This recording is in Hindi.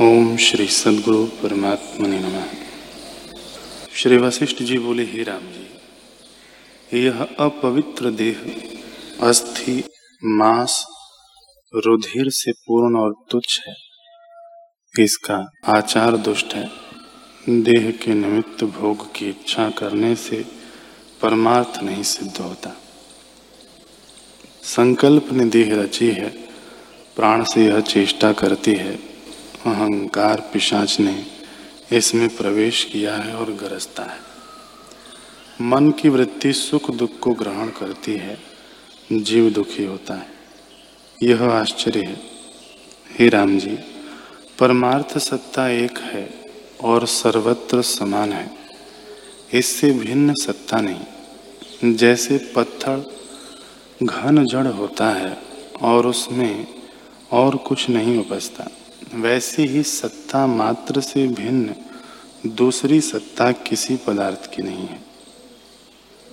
ओम श्री सदगुरु परमात्मा ने नमः। श्री वशिष्ठ जी बोले, हे राम जी, यह अपवित्र देह, अस्थि, मांस, रुधिर से पूर्ण और तुच्छ है। इसका आचार दुष्ट है। देह के निमित्त भोग की इच्छा करने से परमार्थ नहीं सिद्ध होता। संकल्प ने देह रची है, प्राण से यह चेष्टा करती है। अहंकार पिशाच ने इसमें प्रवेश किया है और गरजता है। मन की वृत्ति सुख दुख को ग्रहण करती है, जीव दुखी होता है। यह आश्चर्य है। हे राम जी, परमार्थ सत्ता एक है और सर्वत्र समान है। इससे भिन्न सत्ता नहीं। जैसे पत्थर, घन जड़ होता है और उसमें और कुछ नहीं उपजता। वैसे ही सत्ता मात्र से भिन्न दूसरी सत्ता किसी पदार्थ की नहीं है।